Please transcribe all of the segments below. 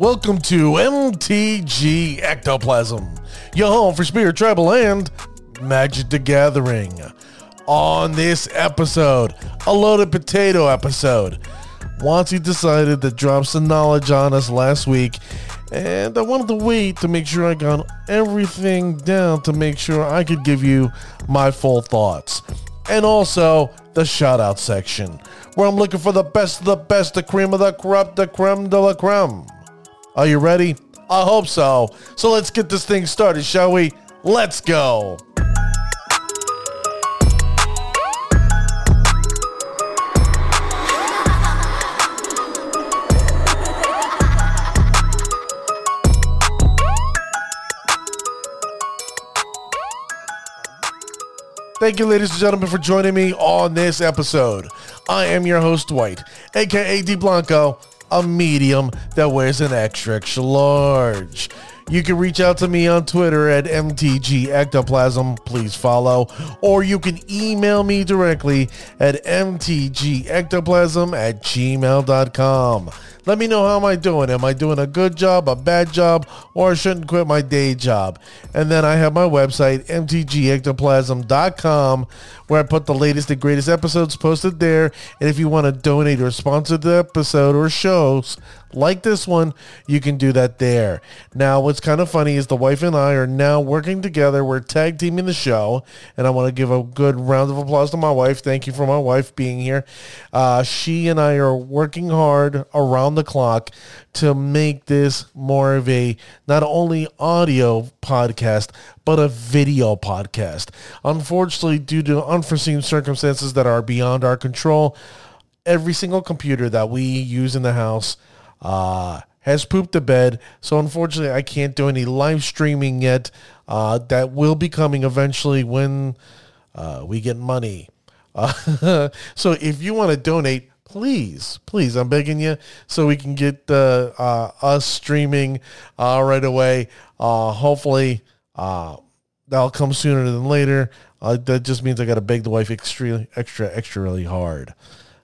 Welcome to MTG Ectoplasm, your home for Spirit Tribal and Magic the Gathering. On this episode, a loaded potato episode. WotC decided to drop some knowledge on us last week, and I wanted to wait to make sure I got everything down to make sure I could give you my full thoughts. And also the shout out section, where I'm looking for the best of the best, the cream of the crop, the creme de la creme. Are you ready? I hope so. So let's get this thing started, shall we? Let's go. Thank you, ladies and gentlemen, for joining me on this episode. I am your host, Dwight, aka D Blanco, a medium that wears an extra extra large. You can reach out to me on Twitter at MTG Ectoplasm. Please follow. Or you can email me directly at mtgectoplasm at gmail.com. Let me know how am I doing. Am I doing a good job, a bad job, or I shouldn't quit my day job? And then I have my website, mtgectoplasm.com, where I put the latest and greatest episodes posted there. And if you want to donate or sponsor the episode or shows like this one, you can do that there. Now, what's kind of funny is the wife and I are now working together. We're tag teaming the show, and I want to give a good round of applause to my wife. Thank you for my wife being here. Uh, she and I are working hard around the clock to make this more of a not only audio podcast, but a video podcast. Unfortunately, due to unforeseen circumstances that are beyond our control, every single computer that we use in the house uh, has pooped the bed. So unfortunately, I can't do any live streaming yet. Uh, that will be coming eventually when uh, we get money. Uh, so if you want to donate, please, please, I'm begging you, so we can get uh, us streaming uh, right away. Hopefully, uh, that'll come sooner than later. Uh, that just means I got to beg the wife extra, extra, extra really hard.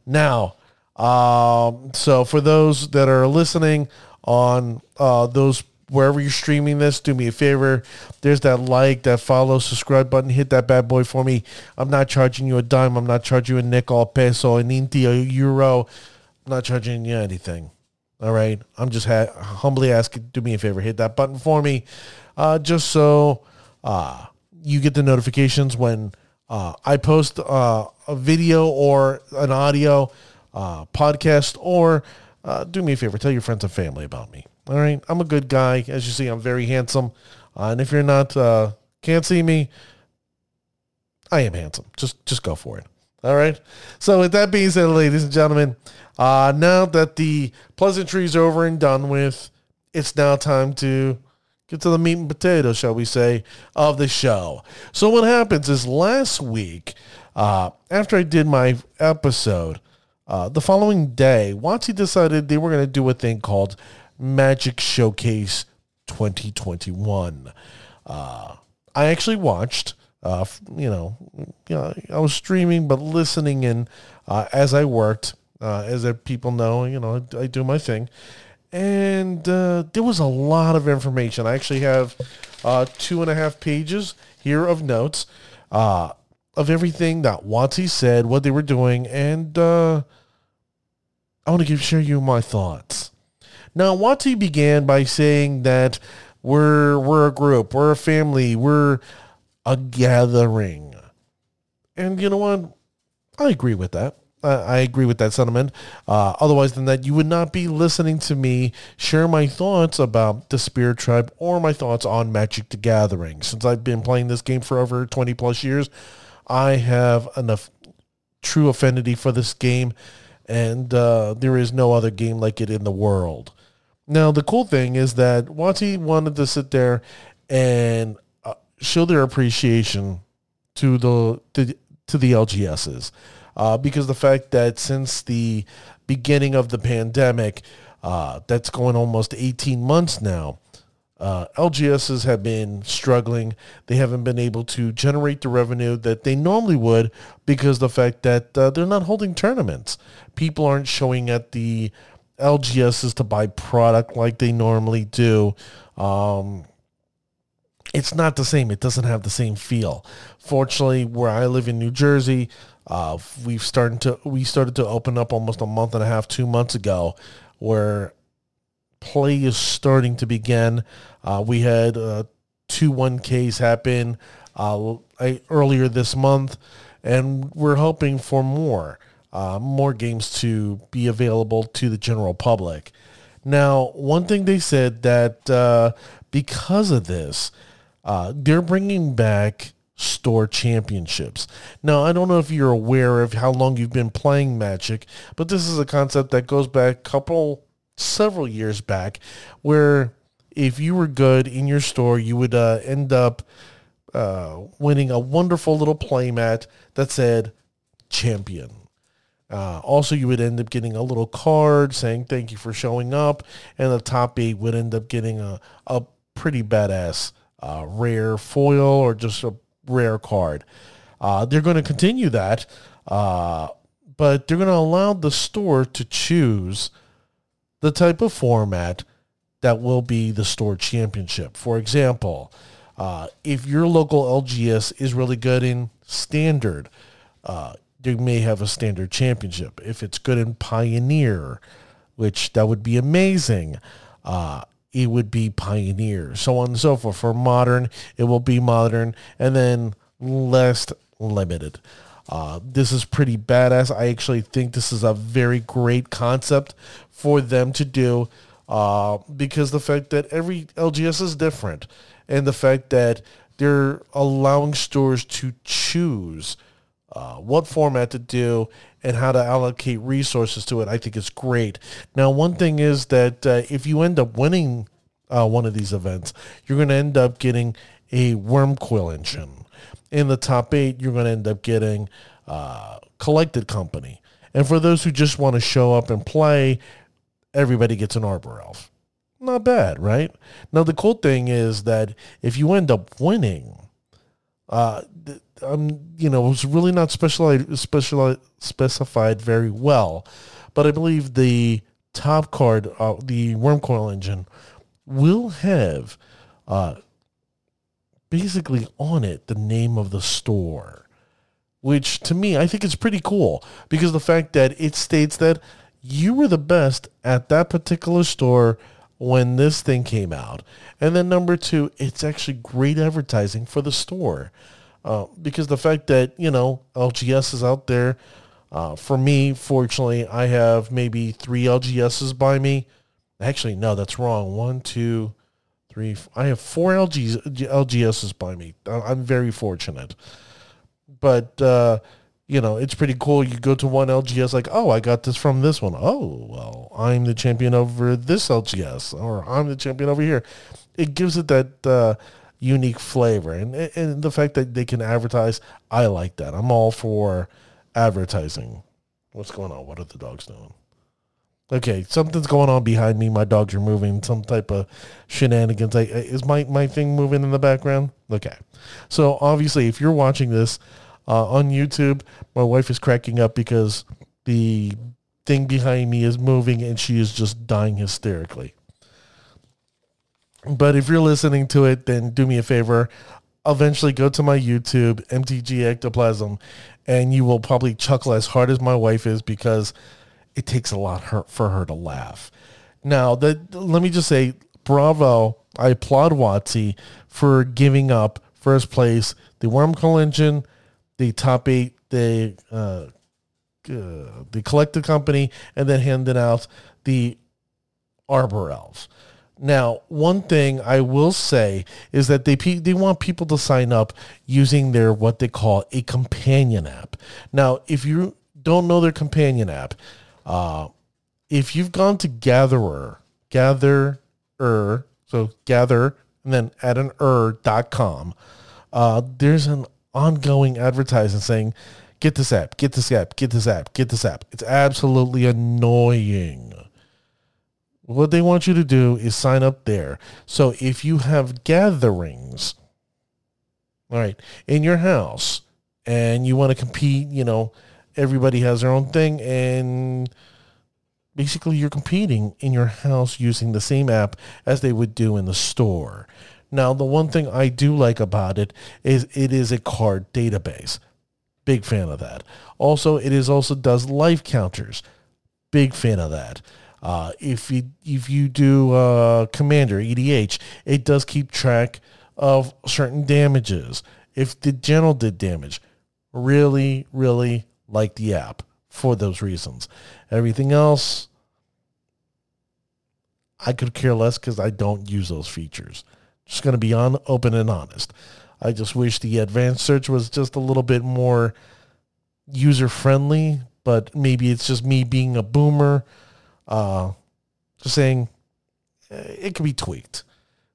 Now, um, so for those that are listening on uh, those wherever you're streaming this, do me a favor. There's that like, that follow, subscribe button. Hit that bad boy for me. I'm not charging you a dime. I'm not charging you a nickel, a peso, an inti, a euro. I'm not charging you anything. All right. I'm just ha- humbly asking, do me a favor. Hit that button for me, uh, just so uh, you get the notifications when uh, I post uh, a video or an audio uh, podcast, or uh, do me a favor, tell your friends and family about me. All right, I'm a good guy. As you see, I'm very handsome, and if you're not can't see me, I am handsome. Just just go for it. All right. So with that being said, ladies and gentlemen, uh, now that the pleasantries are over and done with, it's now time to get to the meat and potatoes, shall we say, of the show. So what happens is last week, uh, after I did my episode, uh, the following day, WotC decided they were going to do a thing called Magic Showcase 2021. Uh, I actually watched. Uh, you know, you know, I was streaming, but listening in uh, as I worked. Uh, as people know, you know, I, I do my thing, and uh, there was a lot of information. I actually have uh, two and a half pages here of notes uh, of everything that WotC said, what they were doing, and uh, I want to give share you my thoughts. Now, WotC began by saying that we're we're a group, we're a family, we're a gathering, and you know what? I agree with that. I agree with that sentiment. Uh, otherwise than that, you would not be listening to me share my thoughts about the Spirit Tribe or my thoughts on Magic the Gathering. Since I've been playing this game for over 20 plus years, I have enough true affinity for this game, and uh, there is no other game like it in the world. Now, the cool thing is that WotC wanted to sit there and uh, show their appreciation to the to the LGSs uh, because the fact that since the beginning of the pandemic, uh, that's going almost 18 months now, uh, LGSs have been struggling. They haven't been able to generate the revenue that they normally would because the fact that uh, they're not holding tournaments. People aren't showing at the LGSs to buy product like they normally do. Um, it's not the same. It doesn't have the same feel. Fortunately, where I live in New Jersey, uh, we've started to we started to open up almost a month and a half, two months ago, where play is starting to begin. Uh, we had uh, two 1Ks happen uh, earlier this month, and we're hoping for more, uh, more games to be available to the general public. Now, one thing they said that uh, because of this, uh, they're bringing back store championships. Now, I don't know if you're aware of how long you've been playing Magic, but this is a concept that goes back a couple, several years back, where if you were good in your store, you would uh, end up uh, winning a wonderful little playmat that said champion. Uh, also, you would end up getting a little card saying thank you for showing up, and the top eight would end up getting a, a pretty badass uh, rare foil or just a rare card. Uh, they're going to continue that, uh, but they're going to allow the store to choose the type of format that will be the store championship. For example, uh, if your local LGS is really good in standard, uh, you may have a standard championship. If it's good in Pioneer, which that would be amazing, uh, it would be Pioneer. So on and so forth. For modern, it will be modern, and then less limited. Uh, this is pretty badass. I actually think this is a very great concept for them to do uh, because the fact that every LGS is different and the fact that they're allowing stores to choose uh, what format to do and how to allocate resources to it, I think is great. Now, one thing is that uh, if you end up winning uh, one of these events, you're going to end up getting a Wurmcoil engine. In the top eight, you're going to end up getting uh, Collected Company. And for those who just want to show up and play, everybody gets an Arbor Elf. Not bad, right? Now the cool thing is that if you end up winning, uh, um, you know, was really not specialized, specialized, specified very well, but I believe the top card, uh, the Wurmcoil engine, will have uh, basically on it the name of the store, which to me I think is pretty cool because the fact that it states that you were the best at that particular store when this thing came out. And then number two, it's actually great advertising for the store. Uh, because the fact that, you know, LGS is out there, uh, for me, fortunately, I have maybe three LGSs by me. Actually, no, that's wrong. One, two, three. I have four LGs, LGSs by me. I'm very fortunate. But, uh, you know, it's pretty cool. You go to one LGS like, oh, I got this from this one. Oh, well, I'm the champion over this LGS, or I'm the champion over here. It gives it that uh, unique flavor, and and the fact that they can advertise, I like that. I'm all for advertising. What's going on? What are the dogs doing? Okay, something's going on behind me. My dogs are moving. Some type of shenanigans. I, is my my thing moving in the background? Okay, so obviously, if you're watching this uh, on YouTube. My wife is cracking up because the thing behind me is moving and she is just dying hysterically. But if you're listening to it, then do me a favor. Eventually go to my YouTube, MTG Ectoplasm, and you will probably chuckle as hard as my wife is because it takes a lot for her to laugh. Now, the, let me just say, bravo. I applaud WotC for giving up first place, the Wurmcoil Engine, the top eight, the uh, uh, the collective company, and then handing out the Arbor Elves. Now, one thing I will say is that they they want people to sign up using their what they call a companion app. Now, if you don't know their companion app, uh, if you've gone to Gatherer, Gatherer, so Gather and then at an er.com, uh, there's an ongoing advertising saying, get this app, get this app, get this app, get this app. It's absolutely annoying. What they want you to do is sign up there. So if you have gatherings, all right, in your house and you want to compete, you know, everybody has their own thing and basically you're competing in your house using the same app as they would do in the store. Now, the one thing I do like about it is it is a card database. Big fan of that. Also, it is also does life counters. Big fan of that. Uh, if you if you do uh, Commander EDH, it does keep track of certain damages. If the general did damage, really, really like the app for those reasons. Everything else, I could care less because I don't use those features. Just going to be on open and honest. I just wish the advanced search was just a little bit more user friendly, but maybe it's just me being a boomer. Uh, just saying eh, it could be tweaked.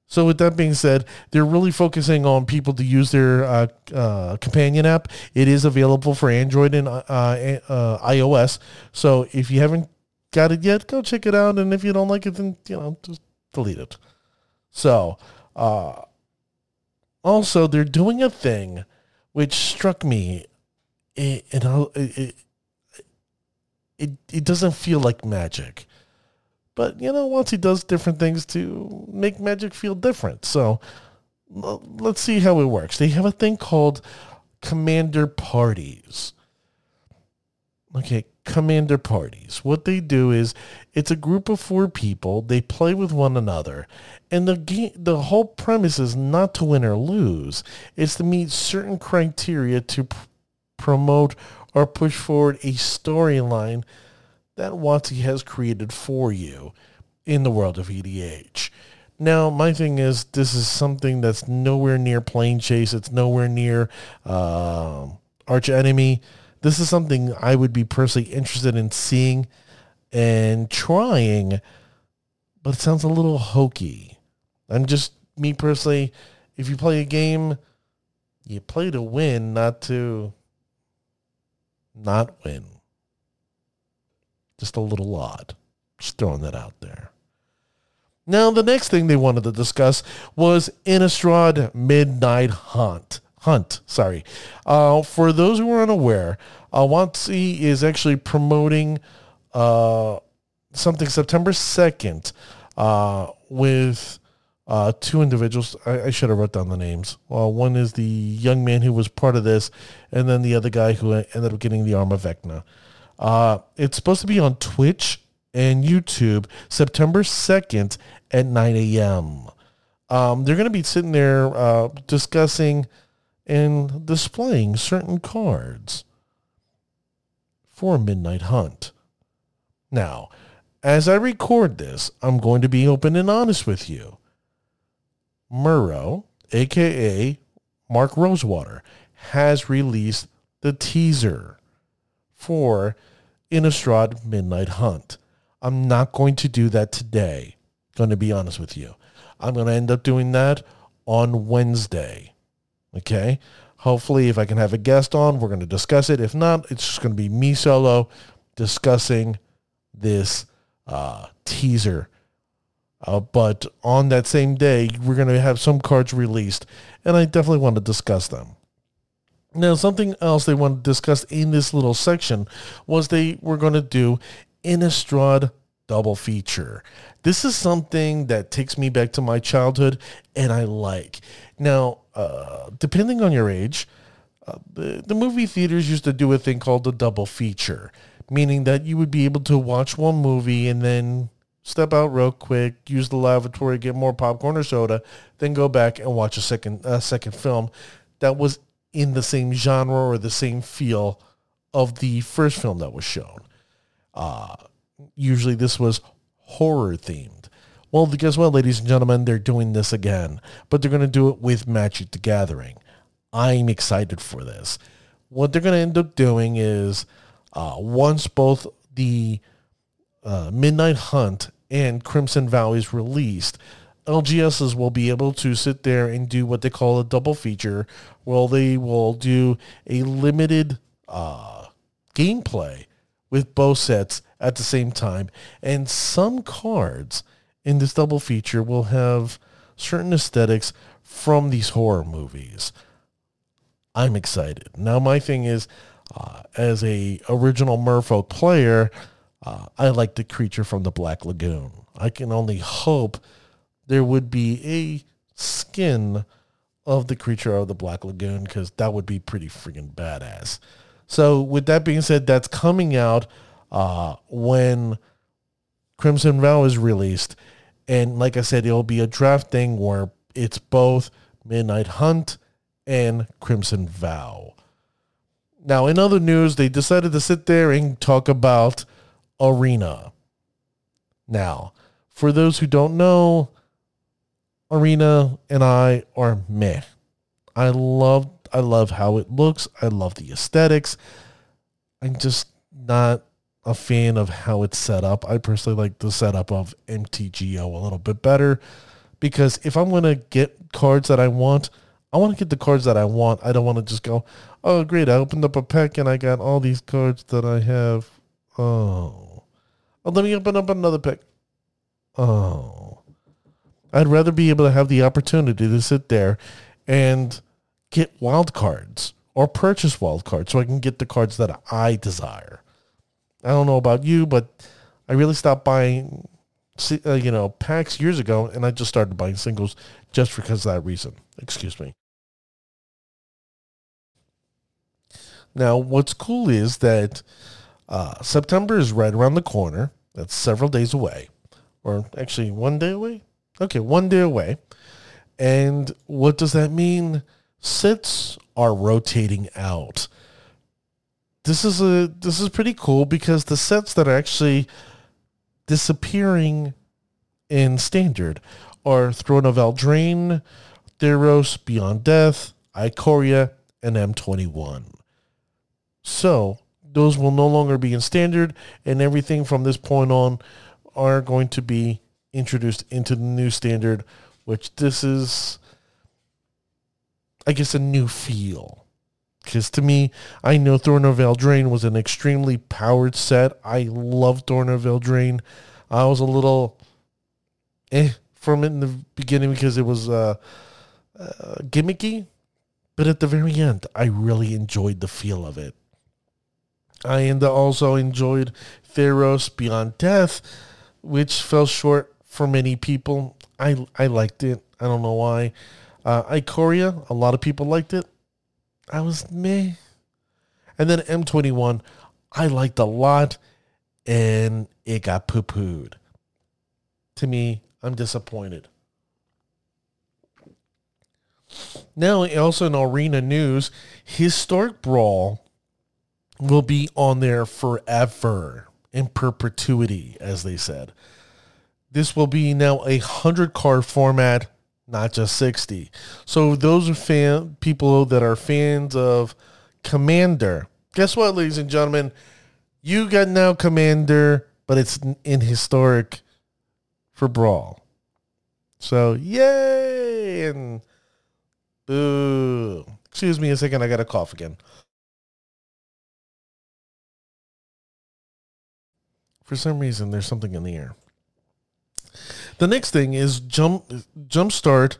So with that being said, they're really focusing on people to use their uh, uh, companion app. It is available for Android and uh, uh iOS. So if you haven't got it yet, go check it out. And if you don't like it, then you know just delete it. So uh, also, they're doing a thing which struck me. It, it, it, it, doesn't feel like magic. But, you know, once he does different things to make magic feel different. So let's see how it works. They have a thing called commander parties. Okay, commander parties. What they do is it's a group of four people. They play with one another. And the game, the whole premise is not to win or lose. It's to meet certain criteria to pr- promote or push forward a storyline that WotC has created for you in the world of EDH. Now, my thing is, this is something that's nowhere near Planechase. It's nowhere near uh, Arch Enemy. This is something I would be personally interested in seeing and trying, but it sounds a little hokey. I'm just, me personally, if you play a game, you play to win, not to not win. Just a little odd. Just throwing that out there. Now, the next thing they wanted to discuss was Innistrad Midnight Hunt. Hunt, sorry. Uh, for those who are unaware, uh, WotC is actually promoting uh, something September 2nd uh, with uh, two individuals. I, I, should have wrote down the names. Well, one is the young man who was part of this, and then the other guy who ended up getting the arm of Vecna. Uh, it's supposed to be on Twitch and YouTube September 2nd at 9 a.m. Um, they're going to be sitting there uh, discussing and displaying certain cards for Midnight Hunt. Now, as I record this, I'm going to be open and honest with you. MaRo, aka Mark Rosewater, has released the teaser for Innistrad Midnight Hunt. I'm not going to do that today. Going to be honest with you. I'm going to end up doing that on Wednesday. Okay? Hopefully, if I can have a guest on, we're going to discuss it. If not, it's just going to be me solo discussing this uh, teaser. Uh, but on that same day, we're going to have some cards released, and I definitely want to discuss them. Now, something else they want to discuss in this little section was they were going to do Innistrad double feature. This is something that takes me back to my childhood, and I like. Now, uh, depending on your age, uh, the, the movie theaters used to do a thing called a double feature, meaning that you would be able to watch one movie and then step out real quick, use the lavatory, get more popcorn or soda, then go back and watch a second a second film that was in the same genre or the same feel of the first film that was shown. Uh, usually this was horror themed. Well, guess what, ladies and gentlemen? They're doing this again, but they're going to do it with Magic the Gathering. I'm excited for this. What they're going to end up doing is uh, once both the uh, Midnight Hunt and Crimson Vow is released, LGSs will be able to sit there and do what they call a double feature. Well, they will do a limited uh, gameplay with both sets at the same time. And some cards in this double feature will have certain aesthetics from these horror movies. I'm excited. Now, my thing is, uh, as a original Merfolk player, Uh, I like the creature from the Black Lagoon. I can only hope there would be a skin of the creature of the Black Lagoon because that would be pretty freaking badass. So, with that being said, that's coming out uh, when Crimson Vow is released. And like I said, it'll be a draft thing where it's both Midnight Hunt and Crimson Vow. Now, in other news, they decided to sit there and talk about Arena. Now, for those who don't know, Arena and I are meh. I love I love how it looks. I love the aesthetics. I'm just not a fan of how it's set up. I personally like the setup of MTGO a little bit better because if I'm going to get cards that I want, I want to get the cards that I want. I don't want to just go, oh, great, I opened up a pack and I got all these cards that I have. Oh. Oh let me open up another pack. Oh. I'd rather be able to have the opportunity to sit there and get wild cards or purchase wild cards so I can get the cards that I desire. I don't know about you, but I really stopped buying, uh, you know, packs years ago, and I just started buying singles just because of that reason. Excuse me. Now, what's cool is that uh, September is right around the corner. That's several days away, or actually one day away. Okay, one day away. And what does that mean? Sets are rotating out this is a this is pretty cool because the sets that are actually disappearing in standard are Throne of Eldraine, Theros, Beyond Death, Ikoria, and M21. So those will no longer be in standard, and everything from this point on are going to be introduced into the new standard, which this is, I guess, a new feel because to me, I know Throne of Eldraine was an extremely powered set. I love Throne of Eldraine. I was a little eh from it in the beginning because it was uh, uh, gimmicky, but at the very end, I really enjoyed the feel of it. I also enjoyed Theros Beyond Death, which fell short for many people. I I liked it. I don't know why. Uh, Ikoria, a lot of people liked it. I was meh. And then M21, I liked a lot, and it got poo pooed. To me, I'm disappointed. Now, also in arena news, Historic Brawl will be on there forever, in perpetuity, as they said. This will be now a 100 card format not just 60. So those are fan people that are fans of Commander. Guess what, ladies and gentlemen? You got now Commander, but it's in historic for Brawl. So yay and boo. Excuse me a second, I got a cough again. For some reason, there's something in the air. The next thing is jump jumpstart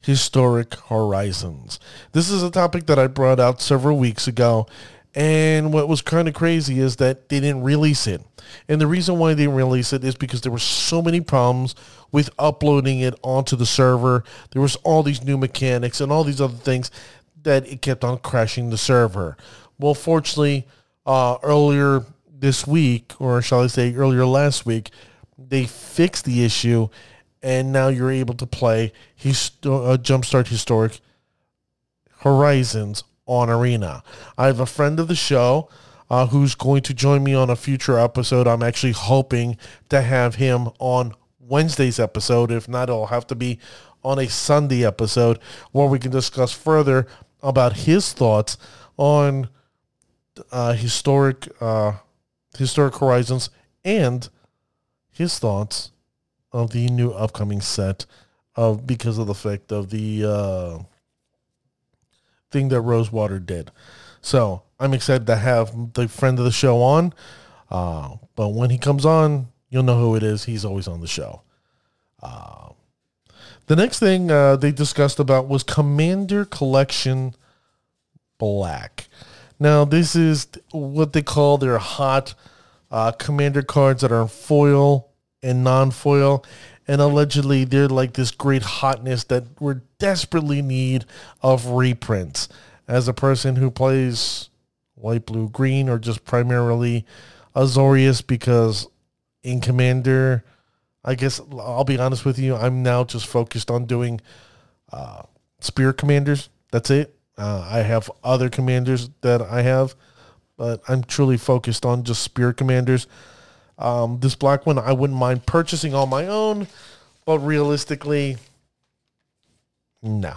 historic horizons. This is a topic that I brought out several weeks ago. And what was kind of crazy is that they didn't release it. And the reason why they didn't release it is because there were so many problems with uploading it onto the server. There was all these new mechanics and all these other things that it kept on crashing the server. Well, fortunately, uh, earlier this week, or shall I say earlier last week, they fixed the issue, and now you're able to play Histo- uh, Jumpstart Historic Horizons on Arena. I have a friend of the show uh, who's going to join me on a future episode. I'm actually hoping to have him on Wednesday's episode. If not, it'll have to be on a Sunday episode where we can discuss further about his thoughts on uh, historic uh, historic horizons and his thoughts of the new upcoming set of because of the fact of the uh, thing that Rosewater did. So I'm excited to have the friend of the show on. Uh, but when he comes on, you'll know who it is. He's always on the show. Uh, the next thing uh, they discussed about was Commander Collection Black. Now, this is what they call their hot uh, commander cards that are foil and non-foil. And allegedly, they're like this great hotness that we're desperately need of reprints. As a person who plays white, blue, green, or just primarily Azorius, because in Commander, I guess I'll be honest with you, I'm now just focused on doing uh, Spirit Commanders. That's it. Uh, I have other commanders that I have, but I'm truly focused on just Spirit Commanders. Um, this black one, I wouldn't mind purchasing on my own, but realistically, no,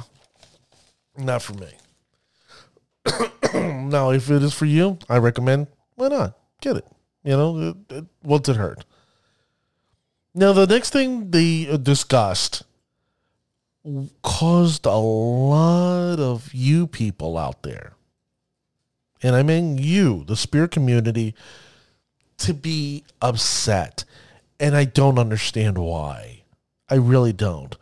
not for me. now, if it is for you, I recommend. Why not get it? You know, it, it, what's it hurt? Now, the next thing they discussed caused a lot of you people out there, and I mean you, the spirit community, to be upset. And I don't understand why. I really don't.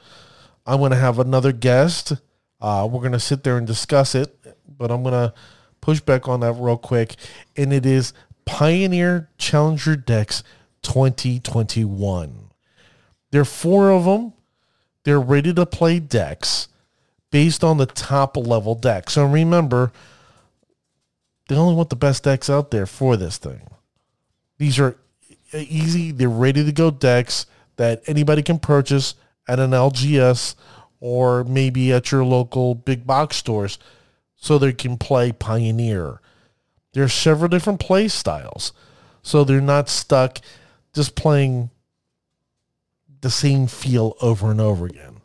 I'm going to have another guest. Uh, we're going to sit there and discuss it, but I'm going to push back on that real quick. And it is Pioneer Challenger Decks 2021. There are four of them. They're ready to play decks based on the top level deck. So remember, they only want the best decks out there for this thing. These are easy, they're ready to go decks that anybody can purchase at an LGS or maybe at your local big box stores so they can play Pioneer. There are several different play styles. So they're not stuck just playing the same feel over and over again.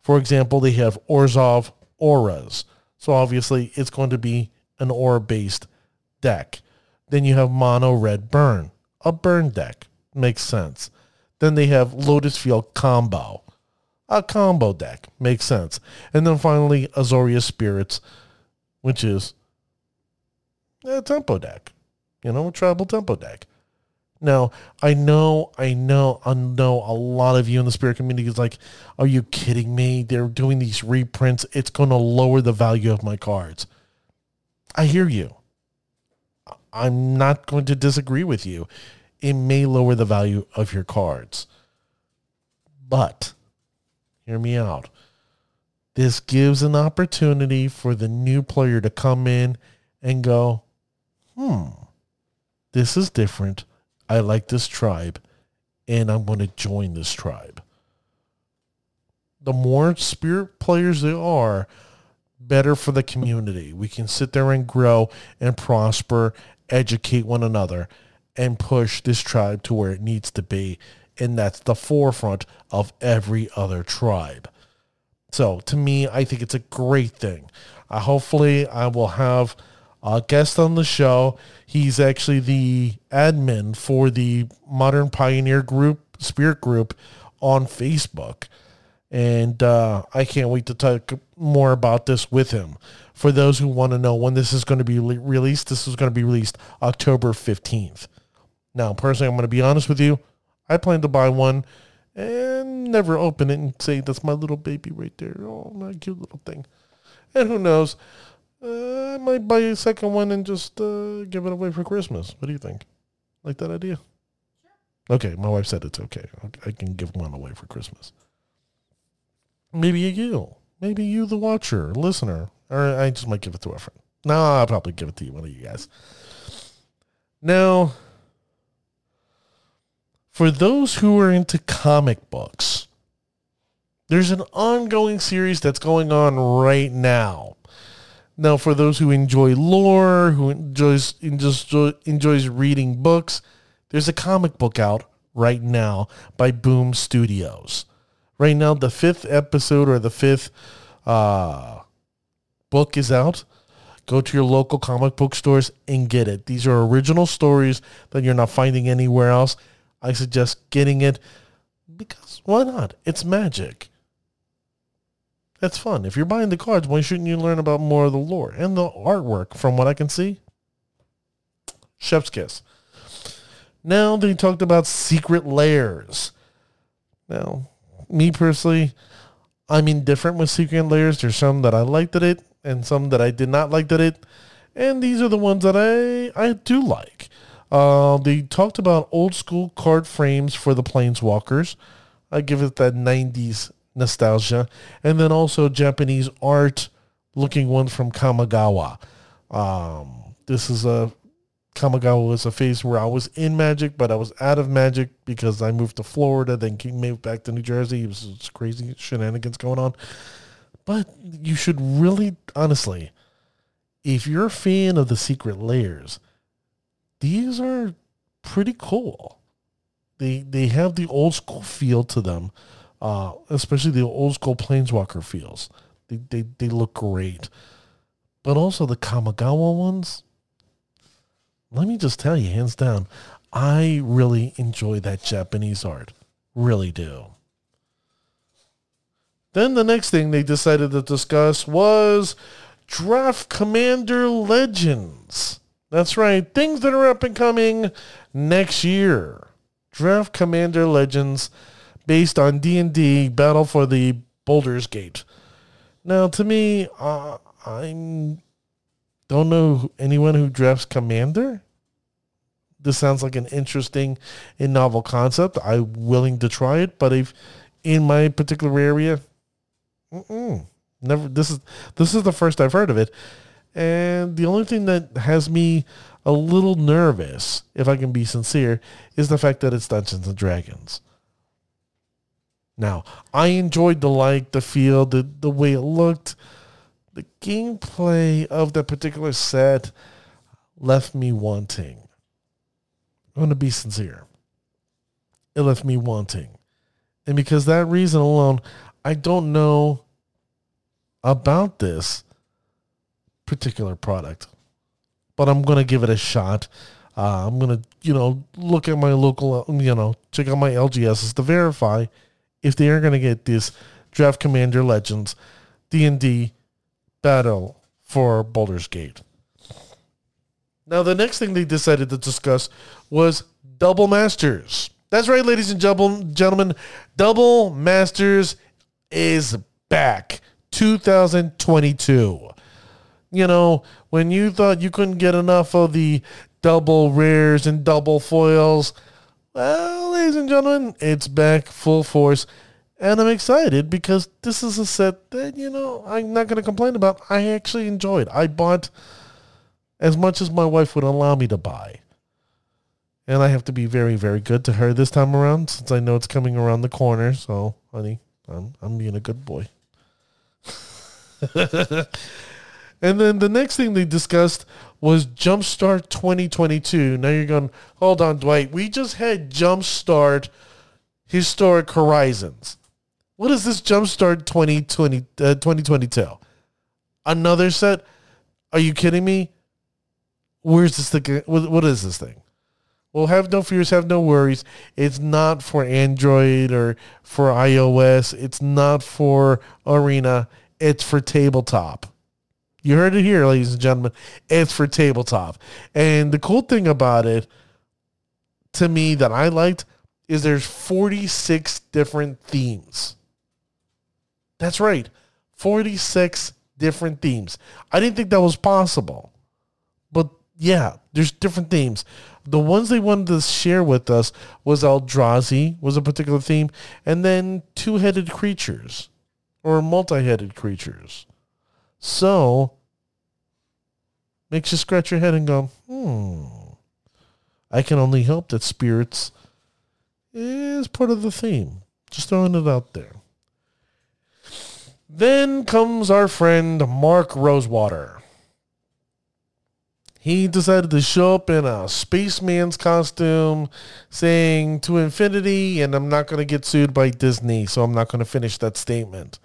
For example, they have Orzhov auras. So obviously it's going to be an aura based deck. Then you have mono red burn, a burn deck. Makes sense. Then they have Lotus Field combo, a combo deck. Makes sense. And then finally Azorius Spirits, which is a tempo deck. You know, a tribal tempo deck. Now, I know, I know, I know a lot of you in the spirit community is like, are you kidding me? They're doing these reprints. It's going to lower the value of my cards. I hear you. I'm not going to disagree with you. It may lower the value of your cards. But, hear me out. This gives an opportunity for the new player to come in and go, hmm, this is different I like this tribe and I'm going to join this tribe. The more spirit players there are, better for the community. We can sit there and grow and prosper, educate one another, and push this tribe to where it needs to be. And that's the forefront of every other tribe. So to me, I think it's a great thing. Uh, hopefully, I will have a guest on the show. He's actually the admin for the Modern Pioneer Group, Spirit Group on Facebook. And uh, I can't wait to talk more about this with him. For those who want to know when this is going to be re- released, this is going to be released October 15th. Now, personally, I'm going to be honest with you. I plan to buy one and never open it and say, that's my little baby right there. Oh, my cute little thing. And who knows? Uh, I might buy a second one and just uh, give it away for Christmas. What do you think? Like that idea? Sure. Okay, my wife said it's okay. I can give one away for Christmas. Maybe you. Maybe you, the watcher, listener. Or I just might give it to a friend. No, I'll probably give it to you, one of you guys. Now, for those who are into comic books, there's an ongoing series that's going on right now now, for those who enjoy lore, who enjoys enjoys, enjoys reading books, there's a comic book out right now by Boom Studios. Right now, the fifth episode or the fifth uh, book is out. Go to your local comic book stores and get it. These are original stories that you're not finding anywhere else. I suggest getting it because why not? It's magic. That's fun. If you're buying the cards, why shouldn't you learn about more of the lore and the artwork from what I can see? Chef's kiss. Now they talked about secret layers. Now, me personally, I'm indifferent with secret layers. There's some that I liked at it and some that I did not like at it. And these are the ones that I, I do like. Uh, they talked about old school card frames for the Planeswalkers. I give it that 90s nostalgia. And then also Japanese art looking one from Kamigawa. Um, this is a Kamigawa was a phase where I was in Magic, but I was out of Magic because I moved to Florida, then came moved back to New Jersey. It was just crazy shenanigans going on. But you should really, honestly, if you're a fan of the Secret layers, these are pretty cool. They they have the old school feel to them, uh, especially the old school Planeswalker feels. They, they they look great, but also the Kamigawa ones let me just tell you, hands down, I really enjoy that Japanese art. Really do. Then the next thing they decided to discuss was Draft Commander Legends. That's right, things that are up and coming next year. Draft Commander Legends based on D&D Battle for the Baldur's Gate. Now, to me, uh, I don't know anyone who drafts Commander this sounds like an interesting and novel concept. I'm willing to try it, but if in my particular area, never. This is this is the first I've heard of it, and the only thing that has me a little nervous, if I can be sincere, is the fact that it's Dungeons and Dragons. Now, I enjoyed the like, the feel, the the way it looked, the gameplay of that particular set left me wanting. I'm going to be sincere. It left me wanting. And because that reason alone, I don't know about this particular product. But I'm going to give it a shot. Uh, I'm going to, you know, look at my local, you know, check out my LGSs to verify if they are going to get this Draft Commander Legends D&D battle for Baldur's Gate. Now, the next thing they decided to discuss was Double Masters. That's right, ladies and gentlemen. Double Masters is back. 2022. You know, when you thought you couldn't get enough of the double rares and double foils, well, ladies and gentlemen, it's back full force. And I'm excited because this is a set that, you know, I'm not going to complain about. I actually enjoyed. I bought as much as my wife would allow me to buy. And I have to be very, very good to her this time around since I know it's coming around the corner. So, honey, I'm, I'm being a good boy. and then the next thing they discussed was Jumpstart 2022. Now you're going, hold on, Dwight. We just had Jumpstart Historic Horizons. What is this Jumpstart 2020, uh, 2022? Another set? Are you kidding me? where's this thing? What, what is this thing? Well, have no fears, have no worries. It's not for Android or for iOS. It's not for Arena. It's for tabletop. You heard it here, ladies and gentlemen. It's for tabletop. And the cool thing about it, to me, that I liked, is there's 46 different themes. That's right. 46 different themes. I didn't think that was possible But yeah, there's different themes. The ones they wanted to share with us was Eldrazi was a particular theme, and then two-headed creatures or multi-headed creatures. So makes you scratch your head and go, hmm. I can only hope that spirits is part of the theme. Just throwing it out there. Then comes our friend Mark Rosewater he decided to show up in a spaceman's costume saying to infinity and I'm not going to get sued by Disney, so I'm not going to finish that statement.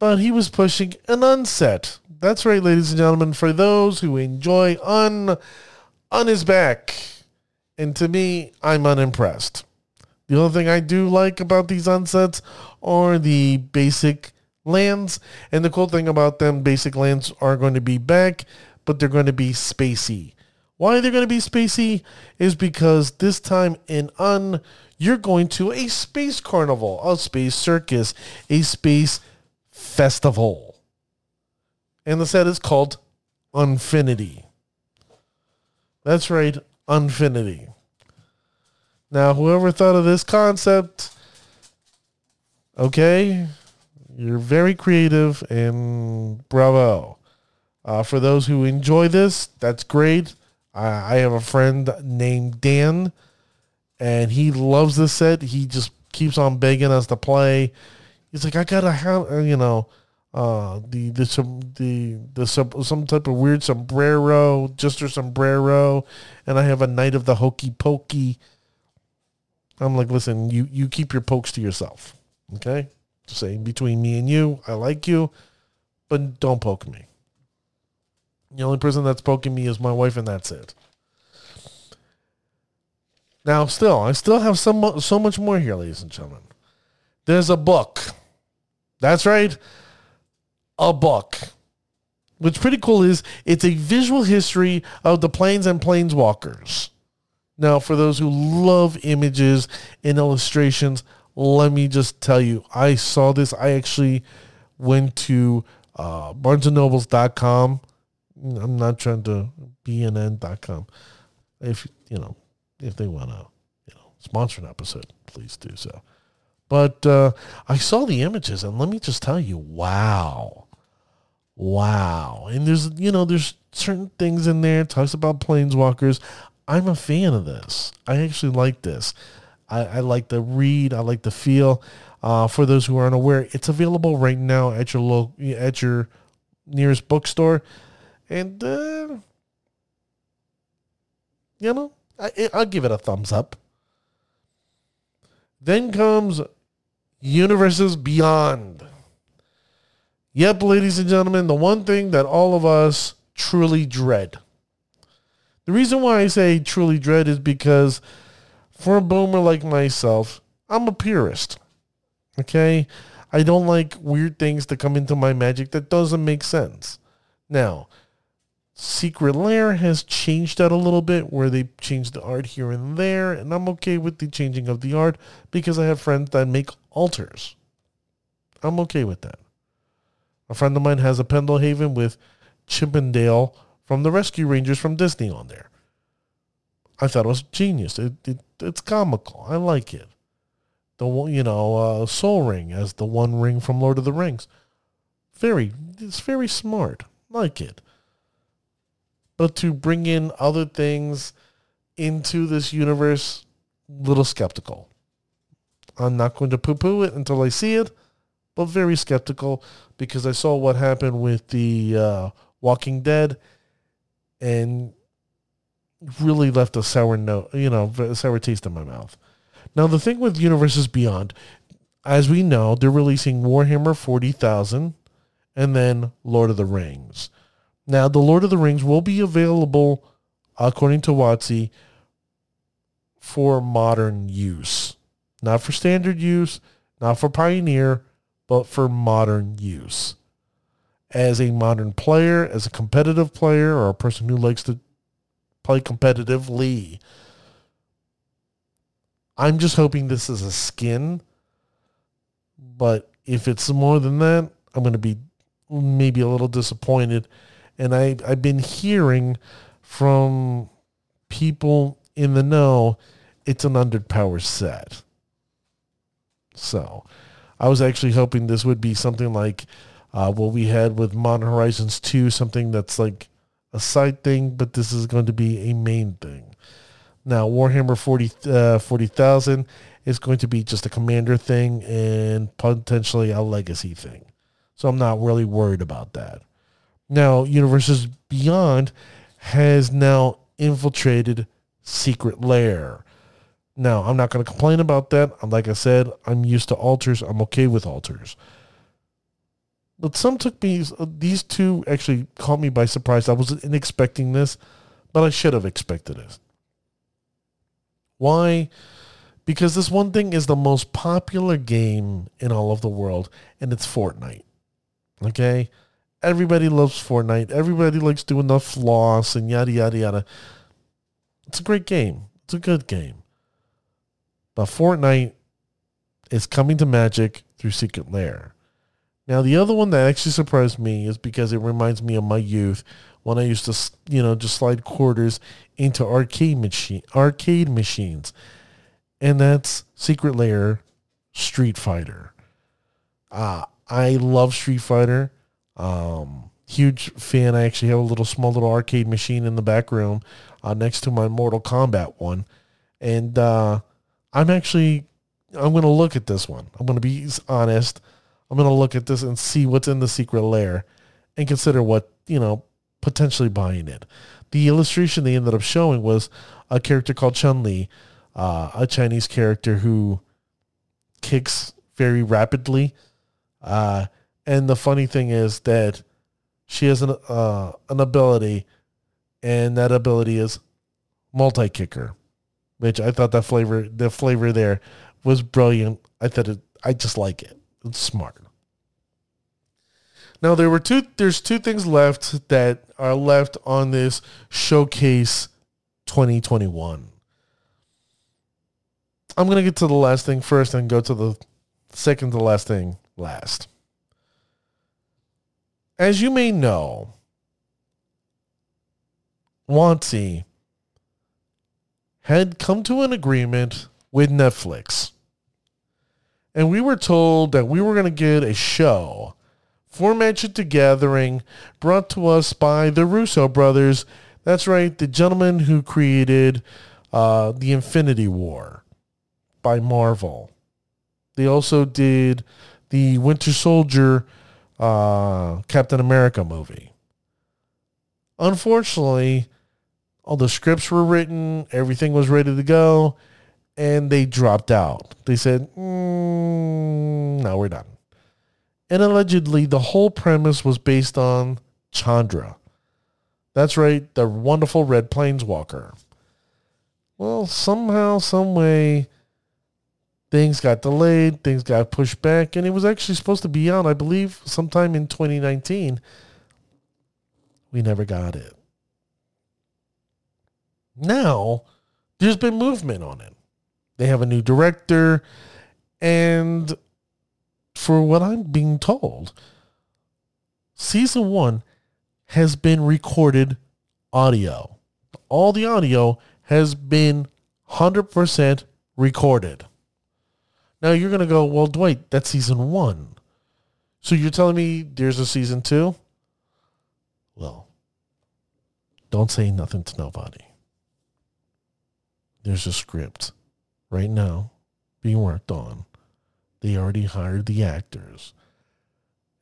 But he was pushing an unset. That's right, ladies and gentlemen, for those who enjoy un on his back. And to me, I'm unimpressed. The only thing I do like about these unsets are the basic lands. And the cool thing about them, basic lands are going to be back but they're going to be spacey. Why they're going to be spacey is because this time in Un, you're going to a space carnival, a space circus, a space festival. And the set is called Unfinity. That's right, Unfinity. Now, whoever thought of this concept, okay, you're very creative and bravo. Uh, for those who enjoy this, that's great. I, I have a friend named Dan, and he loves this set. He just keeps on begging us to play. He's like, I gotta have, uh, you know, uh, the the some the the some, some type of weird sombrero, just a sombrero, and I have a Knight of the Hokey Pokey. I'm like, listen, you you keep your pokes to yourself, okay? Just saying, between me and you, I like you, but don't poke me. The only person that's poking me is my wife, and that's it. Now, still, I still have some so much more here, ladies and gentlemen. There's a book. That's right, a book. What's pretty cool is it's a visual history of the planes and planeswalkers. Now, for those who love images and illustrations, let me just tell you, I saw this. I actually went to uh, barnesandnobles.com. I'm not trying to bnn.com. If, you know, if they want to, you know, sponsor an episode, please do so. But uh, I saw the images, and let me just tell you, wow, wow. And there's, you know, there's certain things in there. Talks about planeswalkers. I'm a fan of this. I actually like this. I, I like the read. I like the feel. Uh, for those who aren't aware, it's available right now at your local, at your nearest bookstore, and uh, you know, I, I'll give it a thumbs up. Then comes Universes Beyond. Yep, ladies and gentlemen, the one thing that all of us truly dread. The reason why I say truly dread is because for a boomer like myself, I'm a purist. Okay? I don't like weird things to come into my magic that doesn't make sense. Now, Secret Lair has changed that a little bit where they changed the art here and there, and I'm okay with the changing of the art because I have friends that make alters. I'm okay with that. A friend of mine has a Pendelhaven with Chip 'n Dale from the Rescue Rangers from Disney on there. I thought it was genius. It, it it's comical. I like it. The one, you know, uh, Sol Ring as the one ring from Lord of the Rings. Very, it's very smart. Like it but to bring in other things into this universe, little skeptical. I'm not going to poo-poo it until I see it, but very skeptical because I saw what happened with the uh, Walking Dead, and really left a sour note, you know, a sour taste in my mouth. Now the thing with Universes Beyond, as we know, they're releasing Warhammer 40,000 and then Lord of the Rings. Now, The Lord of the Rings will be available, according to WotC, for modern use. Not for standard use, not for Pioneer, but for modern use. As a modern player, as a competitive player, or a person who likes to play competitively, I'm just hoping this is a skin. But if it's more than that, I'm going to be maybe a little disappointed and I I've been hearing from people in the know it's an underpowered set. So I was actually hoping this would be something like uh, what we had with Modern Horizons 2, something that's like a side thing, but this is going to be a main thing. Now, Warhammer 40, uh, 40,000 is going to be just a commander thing and potentially a legacy thing. So I'm not really worried about that. Now, Universes Beyond has now infiltrated Secret Lair. Now, I'm not going to complain about that. Like I said, I'm used to alters. I'm okay with alters. But some took me, uh, these two actually caught me by surprise. I wasn't expecting this, but I should have expected it. Why? Because this one thing is the most popular game in all of the world, and it's Fortnite. Okay? Everybody loves Fortnite. Everybody likes doing the floss and yada, yada, yada. It's a great game. It's a good game. But Fortnite is coming to Magic through Secret Lair. Now, the other one that actually surprised me is because it reminds me of my youth when I used to, you know, just slide quarters into arcade machine arcade machines, and that's Secret Lair Street Fighter. Uh, I love Street Fighter. Um, huge fan. I actually have a little small little arcade machine in the back room uh, next to my Mortal Kombat one, and uh, I'm actually I'm going to look at this one. I'm going to be honest. I'm going to look at this and see what's in the secret lair and consider what, you know, potentially buying it. The illustration they ended up showing was a character called Chun Li, uh, a Chinese character who kicks very rapidly. Uh, and the funny thing is that she has an, uh, an ability, and that ability is multi kicker, which I thought that flavor, the flavor there was brilliant. I thought it, I just like it. It's smart. Now there were two. There's two things left that are left on this showcase 2021. I'm gonna get to the last thing first and go to the second to last thing last. As you may know, WotC had come to an agreement with Netflix. And we were told that we were going to get a show for Magic the Gathering brought to us by the Russo brothers. That's right, the gentleman who created uh, the Infinity War by Marvel. They also did the Winter Soldier uh, Captain America movie. Unfortunately, all the scripts were written, everything was ready to go, and they dropped out. They said, mm, no, we're done. And allegedly, the whole premise was based on Chandra. That's right, the wonderful red planeswalker. Well, somehow, some way, things got delayed, things got pushed back, and it was actually supposed to be out, I believe, sometime in 2019. We never got it. Now, there's been movement on it. They have a new director. And for what I'm being told, season one has been recorded audio. All the audio has been 100% recorded. Now you're going to go, well, Dwight, that's season one. So you're telling me there's a season two? Well, don't say nothing to nobody. There's a script right now being worked on. They already hired the actors.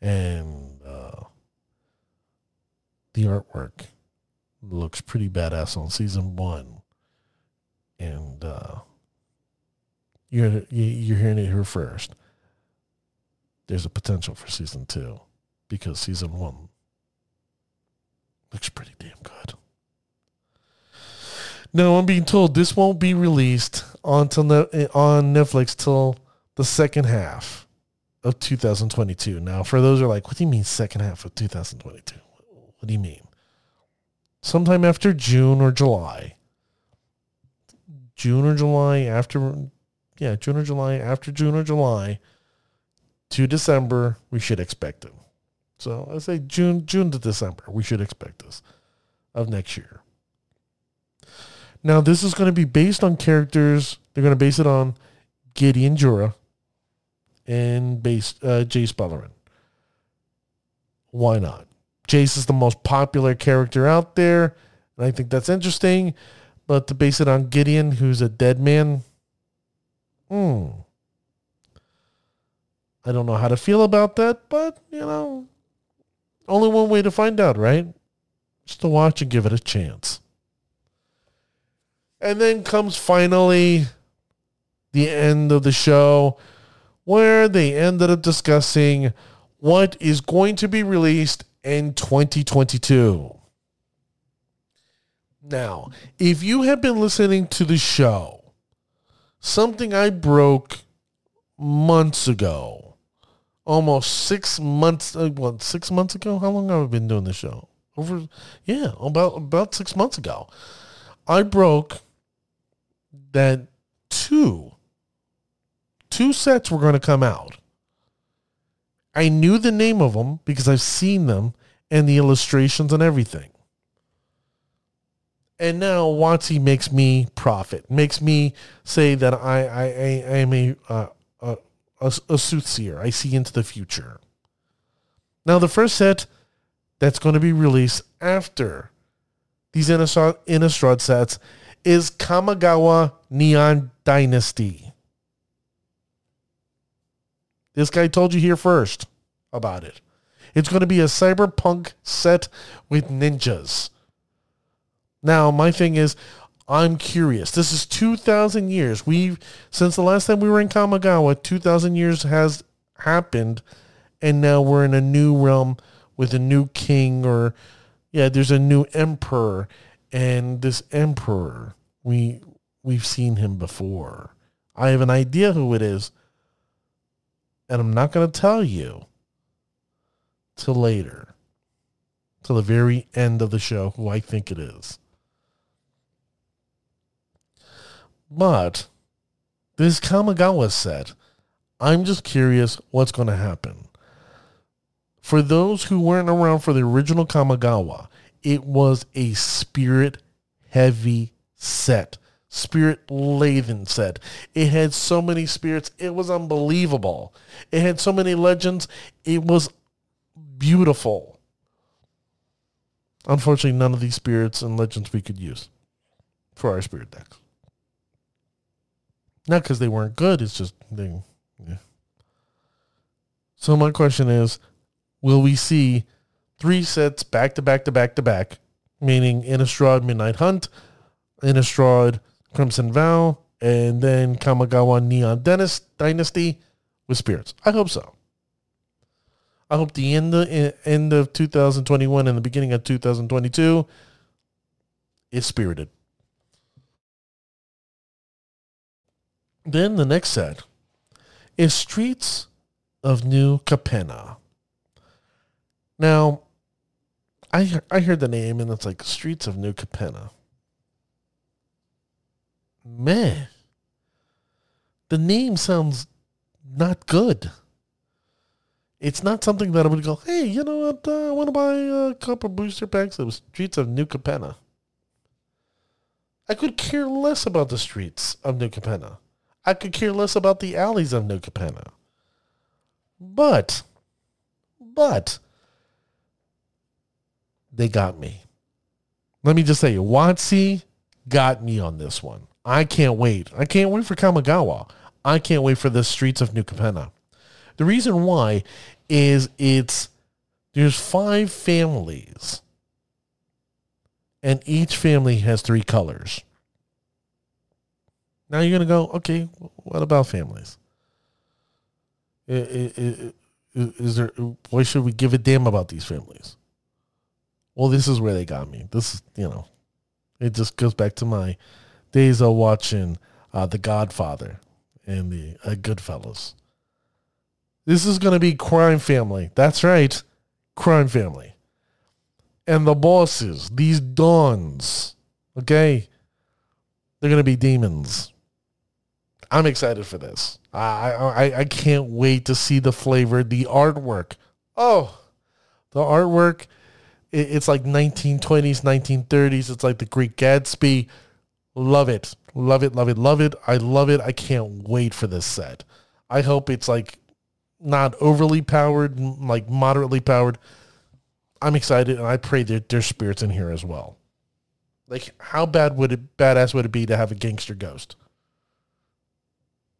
And uh, the artwork looks pretty badass on season one. And uh, you're, you're hearing it here first. There's a potential for season two because season one looks pretty damn good. No, I'm being told this won't be released onto on Netflix till the second half of 2022. Now, for those who are like, what do you mean second half of 2022? What do you mean? Sometime after June or July. June or July after, yeah, June or July after June or July to December, we should expect it. So I say June, June to December, we should expect this of next year. Now, this is going to be based on characters. They're going to base it on Gideon Jura and base uh, Jace Beleren. Why not? Jace is the most popular character out there, and I think that's interesting. But to base it on Gideon, who's a dead man, hmm. I don't know how to feel about that, but, you know, only one way to find out, right? Just to watch and give it a chance. And then comes finally the end of the show where they ended up discussing what is going to be released in 2022. Now, if you have been listening to the show, something I broke months ago, almost six months, uh, what, six months ago? How long have I been doing the show? Over, yeah, about about six months ago. I broke that two two sets were going to come out I knew the name of them because I've seen them and the illustrations and everything. And now WotC makes me prophet, makes me say that I, I, I am a, uh, a, a soothsayer. I see into the future. Now, the first set that's going to be released after these Innistrad sets is Kamigawa Neon Dynasty. This guy told you here first about it. It's going to be a cyberpunk set with ninjas. Now, my thing is, I'm curious. This is 2,000 years. We've, since the last time we were in Kamigawa, 2,000 years has happened, and now we're in a new realm with a new king, or, yeah, there's a new emperor, and this emperor, we, we've seen him before. I have an idea who it is, and I'm not going to tell you till later, till the very end of the show, who I think it is. But this Kamigawa set, I'm just curious what's going to happen. For those who weren't around for the original Kamigawa, it was a spirit heavy set, spirit laden set. It had so many spirits, it was unbelievable. It had so many legends, it was beautiful. Unfortunately, none of these spirits and legends we could use for our spirit decks. Not because they weren't good. It's just they. Yeah. So my question is, will we see three sets back to back to back to back, meaning Innistrad Midnight Hunt, Innistrad Crimson Vow, and then Kamigawa Neon Dennis Dynasty with spirits? I hope so. I hope the end of, end of 2021 and the beginning of 2022 is spirited. Then the next set is Streets of New Capenna. Now, I I heard the name and it's like Streets of New Capenna. Man, the name sounds not good. It's not something that I would go, hey, you know what? Uh, I want to buy a couple booster packs of Streets of New Capenna. I could care less about the streets of New Capenna. I could care less about the alleys of New Capenna. But, but, they got me. Let me just say, WotC got me on this one. I can't wait. I can't wait for Kamigawa. I can't wait for the streets of New Capenna. The reason why is it's there's five families and each family has three colors. Now you're to go, okay, what about families? Is there, why should we give a damn about these families? Well, this is where they got me. This is, you know, it just goes back to my days of watching uh, The Godfather and the uh, Goodfellas. This is going to be crime family. That's right, crime family. And the bosses, these dons, okay, they're going to be demons. I'm excited for this. I, I I can't wait to see the flavor, the artwork. Oh, the artwork. It, it's like 1920s, 1930s. It's like the Great Gatsby. Love it, love it, love it, love it. I love it. I can't wait for this set. I hope it's like not overly powered, like moderately powered. I'm excited, and I pray that there's spirits in here as well. Like, how bad would it, badass would it be to have a gangster ghost?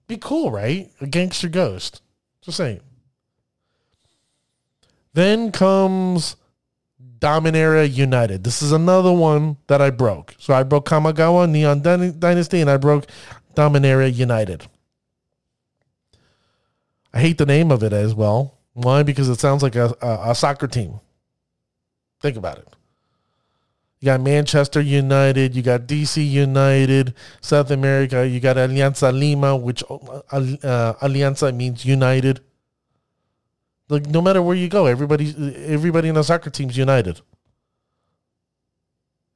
Be cool, right? A gangster ghost. Just saying. Then comes Dominaria United. This is another one that I broke. So I broke Kamigawa Neon Dynasty and I broke Dominaria United. I hate the name of it as well. Why? Because it sounds like a, a, a soccer team. Think about it. You got Manchester United, you got DC United, South America, you got Alianza Lima, which uh, uh, Alianza means United. Like no matter where you go, everybody everybody in the soccer team's united.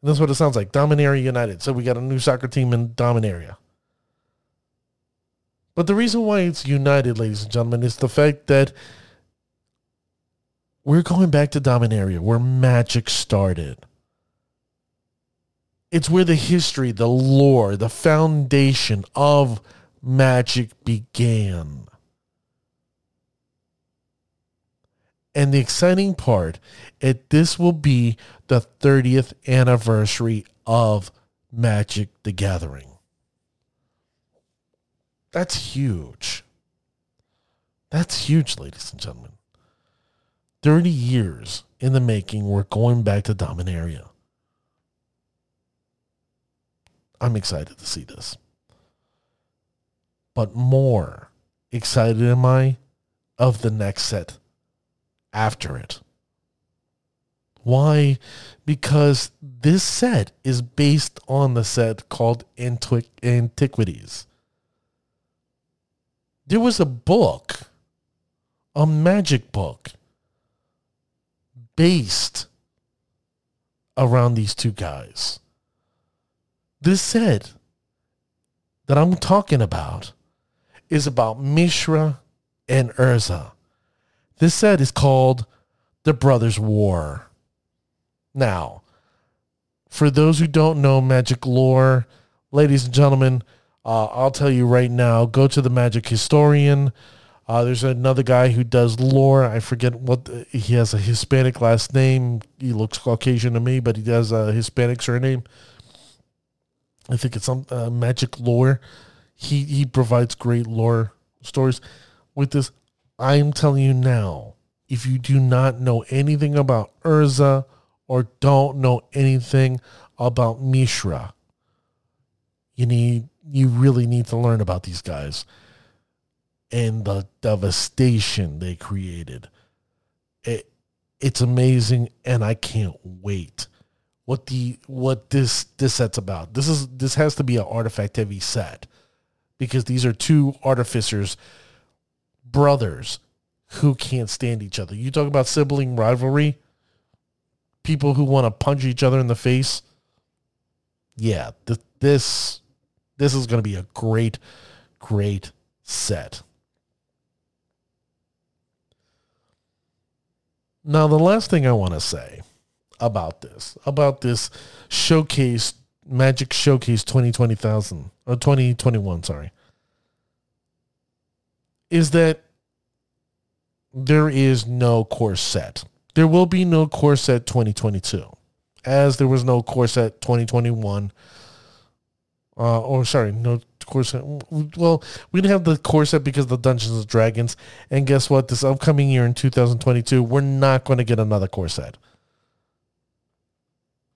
And that's what it sounds like. Dominaria United. So we got a new soccer team in Dominaria. But the reason why it's united, ladies and gentlemen, is the fact that we're going back to Dominaria, where magic started. It's where the history, the lore, the foundation of magic began. And the exciting part, it this will be the 30th anniversary of Magic the Gathering. That's huge. That's huge, ladies and gentlemen. 30 years in the making, we're going back to Dominaria. I'm excited to see this. But more excited am I of the next set after it. Why? Because this set is based on the set called Antiqu- Antiquities. There was a book, a magic book, based around these two guys. This set that I'm talking about is about Mishra and Urza. This set is called The Brothers' War. Now, for those who don't know magic lore, ladies and gentlemen, uh, I'll tell you right now, go to the magic historian. Uh, there's another guy who does lore. I forget what the, he has a Hispanic last name. He looks Caucasian to me, but he does a Hispanic surname. I think it's some uh, magic lore. He he provides great lore stories. With this, I'm telling you now, if you do not know anything about Urza or don't know anything about Mishra, you need you really need to learn about these guys and the devastation they created. It, it's amazing and I can't wait what the what this this set's about. This is this has to be an artifact heavy set because these are two artificers brothers who can't stand each other. You talk about sibling rivalry, people who want to punch each other in the face. Yeah, th- this this is going to be a great great set. Now, the last thing I want to say about this, about this showcase, Magic Showcase 2020,000, or uh, 2021, sorry, is that there is no core set. There will be no core set 2022, as there was no core set 2021. Uh, or sorry, no core set. Well, we didn't have the core set because of the Dungeons and Dragons. And guess what? This upcoming year in 2022, we're not going to get another core set.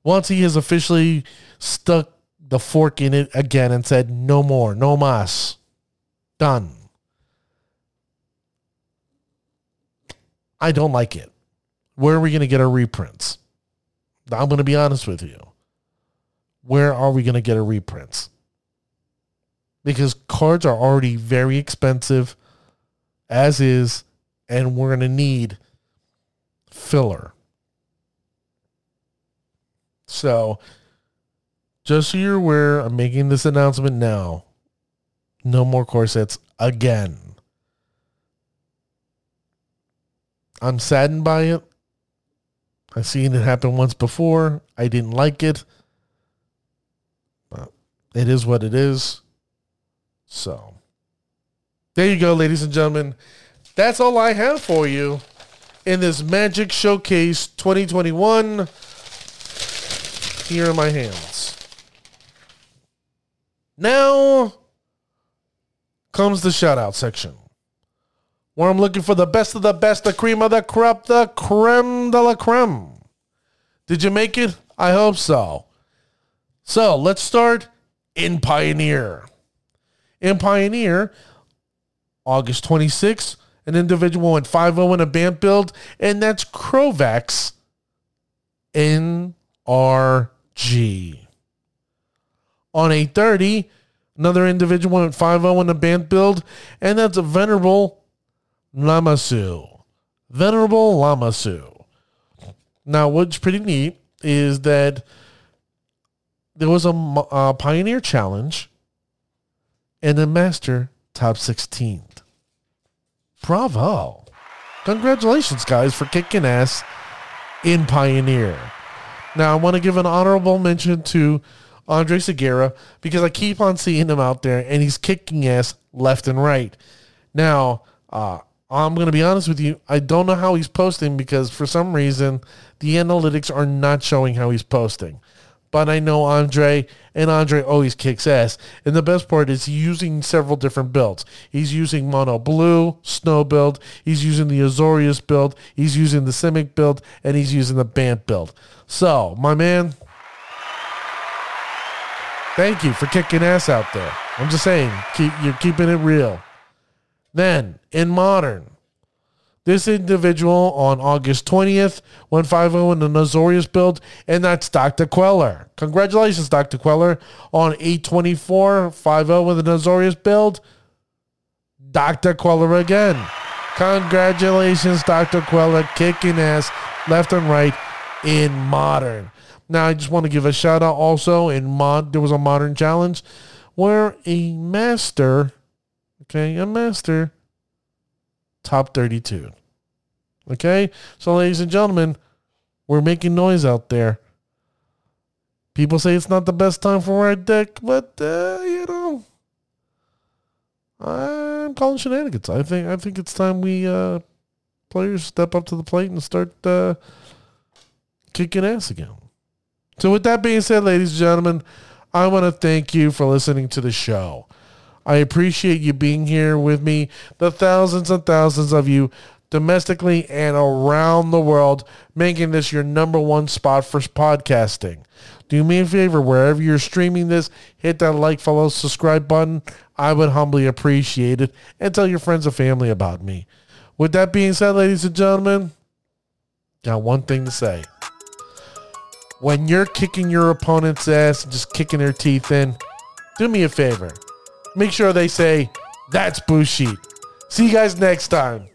Once he has officially stuck the fork in it again and said, no more, no mas, done. I don't like it. Where are we going to get our reprints? I'm going to be honest with you. Where are we going to get our reprints? Because cards are already very expensive as is, and we're going to need filler. So, just so you're aware, I'm making this announcement now. No more core sets again. I'm saddened by it. I've seen it happen once before. I didn't like it. But it is what it is. So, there you go, ladies and gentlemen. That's all I have for you in this Magic Showcase 2021 here in my hands. Now comes the shout out section where I'm looking for the best of the best, the cream of the crop, the creme de la creme. Did you make it? I hope so. So let's start in Pioneer. In Pioneer, August 26th, an individual went 5 0 in a Bant build, and that's Crovax NRG. On 830, another individual went 5 0 in a Bant build, and that's a Venerable Lamassu. Venerable Lamassu. Now, what's pretty neat is that there was a, a Pioneer Challenge and a Master top 16th. Bravo. Congratulations, guys, for kicking ass in Pioneer. Now, I want to give an honorable mention to Andre Segura because I keep on seeing him out there and he's kicking ass left and right. Now, uh, I'm going to be honest with you. I don't know how he's posting because for some reason the analytics are not showing how he's posting. But I know Andre, and Andre always kicks ass. And the best part is he's using several different builds. He's using Mono Blue, Snow build. He's using the Azorius build. He's using the Simic build. And he's using the Bant build. So, my man, thank you for kicking ass out there. I'm just saying, keep, you're keeping it real. Then, in Modern, this individual on August 20th went 5-0 in the Azorius build, and that's Dr. Queller. Congratulations, Dr. Queller. On 824, 5-0 with the Azorius build, Dr. Queller again. Congratulations, Dr. Queller, kicking ass left and right in Modern. Now, I just want to give a shout out also in Mod. There was a Modern challenge where a master, okay, a master top 32. Okay? So, ladies and gentlemen, we're making noise out there. People say it's not the best time for our deck, but, uh, you know, I'm calling shenanigans. I think I think it's time we uh, players step up to the plate and start uh, kicking ass again. So, with that being said, ladies and gentlemen, I want to thank you for listening to the show. I appreciate you being here with me, the thousands and thousands of you domestically and around the world, making this your number one spot for podcasting. Do me a favor, wherever you're streaming this, hit that like, follow, subscribe button. I would humbly appreciate it. And tell your friends and family about me. With that being said, ladies and gentlemen, got one thing to say. When you're kicking your opponent's ass and just kicking their teeth in, do me a favor make sure they say, that's Bushi. See you guys next time.